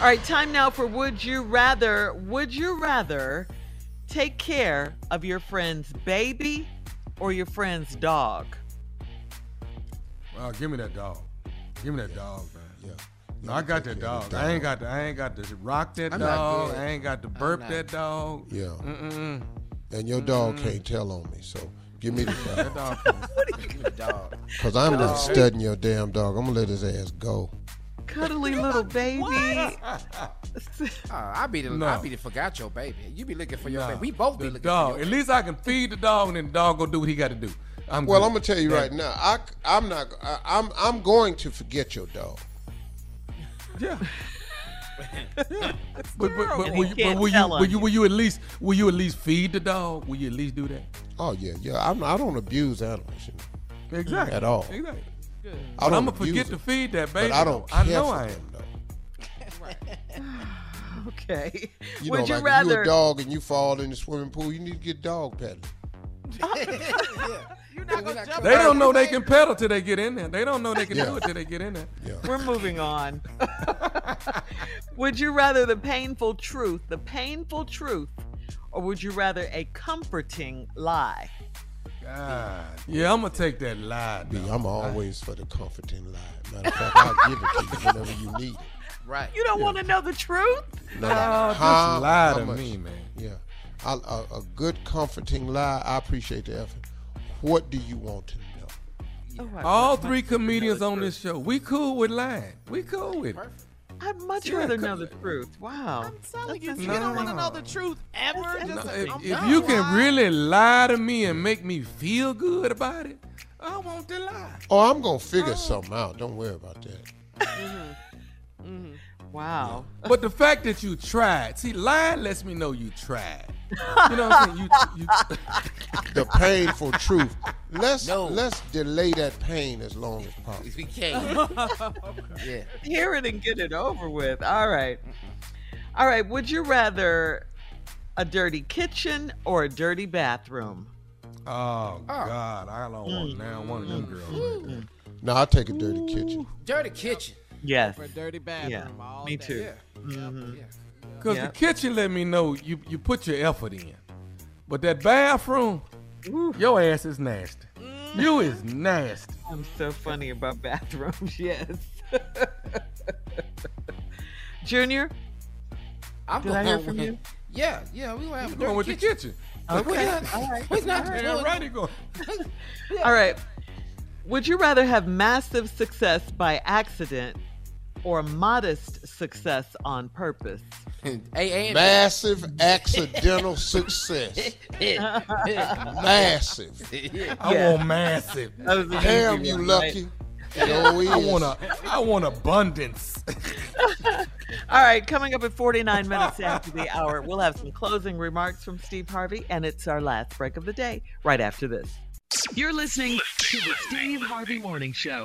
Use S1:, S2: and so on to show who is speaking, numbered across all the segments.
S1: All right, time now for Would You Rather. Would you rather take care of your friend's baby or your friend's dog?
S2: Well, give me that dog. Give me that dog, man. Yeah. No, I got that dog. I ain't got the. I ain't got to rock that
S3: I'm not
S2: dog.
S3: good.
S2: I ain't got to burp that dog.
S3: Yeah.
S2: Mm-mm.
S3: And your dog can't tell on me, so give me the
S2: That
S3: dog.
S2: dog.
S4: dog.
S3: Cause I'm not studying your damn dog. I'm gonna let his ass go.
S1: Cuddly little baby.
S4: Oh, I be the
S2: No.
S4: I be the forgot your baby. You be looking for your
S2: Nah,
S4: baby. We both be looking
S2: dog.
S4: for
S2: At least I can feed the dog, and then the dog gonna do what he got to do. I'm
S3: Well,
S2: good.
S3: I'm gonna tell you
S2: That-
S3: right now. I I'm not. I, I'm I'm going to forget your dog.
S2: Yeah. But, but, but, will you, but will you, will you,
S1: you.
S2: will you at least, will you at least feed the dog? Will you at least do that?
S3: Oh yeah, yeah. I'm, I don't abuse animals you know,
S2: Exactly.
S3: at all.
S2: Exactly.
S3: I
S2: But
S3: don't
S2: I'm gonna forget
S3: them,
S2: to feed that baby.
S3: but I don't.
S2: though. I know
S3: for
S2: I am.
S3: them, though.
S1: Okay.
S3: You
S1: Would
S3: know,
S1: you
S3: like if
S1: rather?
S3: you a dog and you fall in the swimming pool, you need to get dog paddling.
S1: You're not gonna jump
S2: They don't know they can pedal till they get in there. They don't know they can
S3: Yeah.
S2: do it till they get in there.
S3: Yeah.
S1: We're moving on. would you rather the painful truth, the painful truth, or would you rather a comforting lie?
S2: God. Yeah, I'm gonna take that lie.
S3: Me,
S2: dog.
S3: I'm always for the comforting lie. Matter of fact, I'll give it to you whenever you need it.
S4: right.
S1: You don't want to know the truth?
S3: No,
S2: Oh, just
S3: how-
S2: lie to
S3: much?
S2: me, man.
S3: Yeah, I, a, a good comforting lie. I appreciate the effort. What do you want to know?
S1: Oh, I-
S2: All three comedians on this show, we cool with lying. We cool with it.
S1: I'd much
S2: Yeah,
S1: rather know the truth. Wow.
S4: I'm telling you,
S1: That's
S4: you don't want to know the truth ever.
S2: No, if if
S4: done.
S2: you can really lie to me and make me feel good about it, I want to lie.
S3: Oh, I'm gonna figure something out. Don't worry about that.
S1: mm-hmm Wow.
S2: But the fact that you tried, see, lying lets me know you tried. You know what I'm saying? You, you,
S3: The painful truth. Let's
S4: No.
S3: let's delay that pain as long as possible.
S4: If we can't. yeah.
S1: Hear it and get it over with. All right. All right. Would you rather a dirty kitchen or a dirty bathroom?
S2: oh God, I don't want now one of them girls. Right there.
S3: Now I take a dirty kitchen.
S4: Dirty kitchen.
S1: Yes.
S4: For a dirty bathroom.
S1: Yeah,
S4: all
S1: me
S4: day.
S1: too.
S4: Yeah.
S1: Mhm.
S4: Yeah.
S2: Cause
S1: Yeah.
S2: the kitchen let me know you you put your effort in, but that bathroom, your ass is nasty. Mm. You is nasty.
S1: I'm so funny about bathrooms. Yes. Junior,
S4: I'm
S1: Did I hear from you?
S4: Yeah, yeah, we gonna have a
S2: going
S4: dirty
S2: with the
S4: kitchen.
S2: kitchen?
S4: Okay.
S1: Okay, all right,
S4: we're not
S1: all right.
S2: Going.
S1: all right. Would you rather have massive success by accident or modest success on purpose?
S4: Hey, and
S3: Massive accidental success. Massive.
S2: I
S1: Yeah.
S2: want massive.
S1: That was an
S3: Damn,
S1: easy
S3: you
S1: one,
S3: lucky. Yo
S2: I
S3: is.
S2: want a I want abundance.
S1: right? All right, coming up at 49 minutes after the hour, we'll have some closing remarks from Steve Harvey, and it's our last break of the day right after this.
S5: You're listening to the Steve Harvey Morning Show.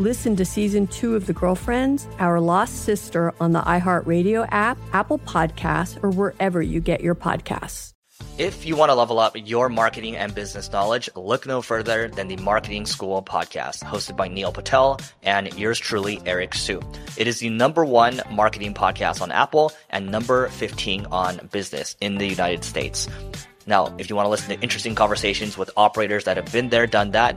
S6: Listen to season two of The Girlfriends, Our Lost Sister on the iHeartRadio app, Apple Podcasts, or wherever you get your podcasts.
S7: If you want to level up your marketing and business knowledge, look no further than the Marketing School podcast, hosted by Neil Patel and yours truly, Eric Siu. It is the number one marketing podcast on Apple and number 15 on business in the United States. Now, if you want to listen to interesting conversations with operators that have been there, done that,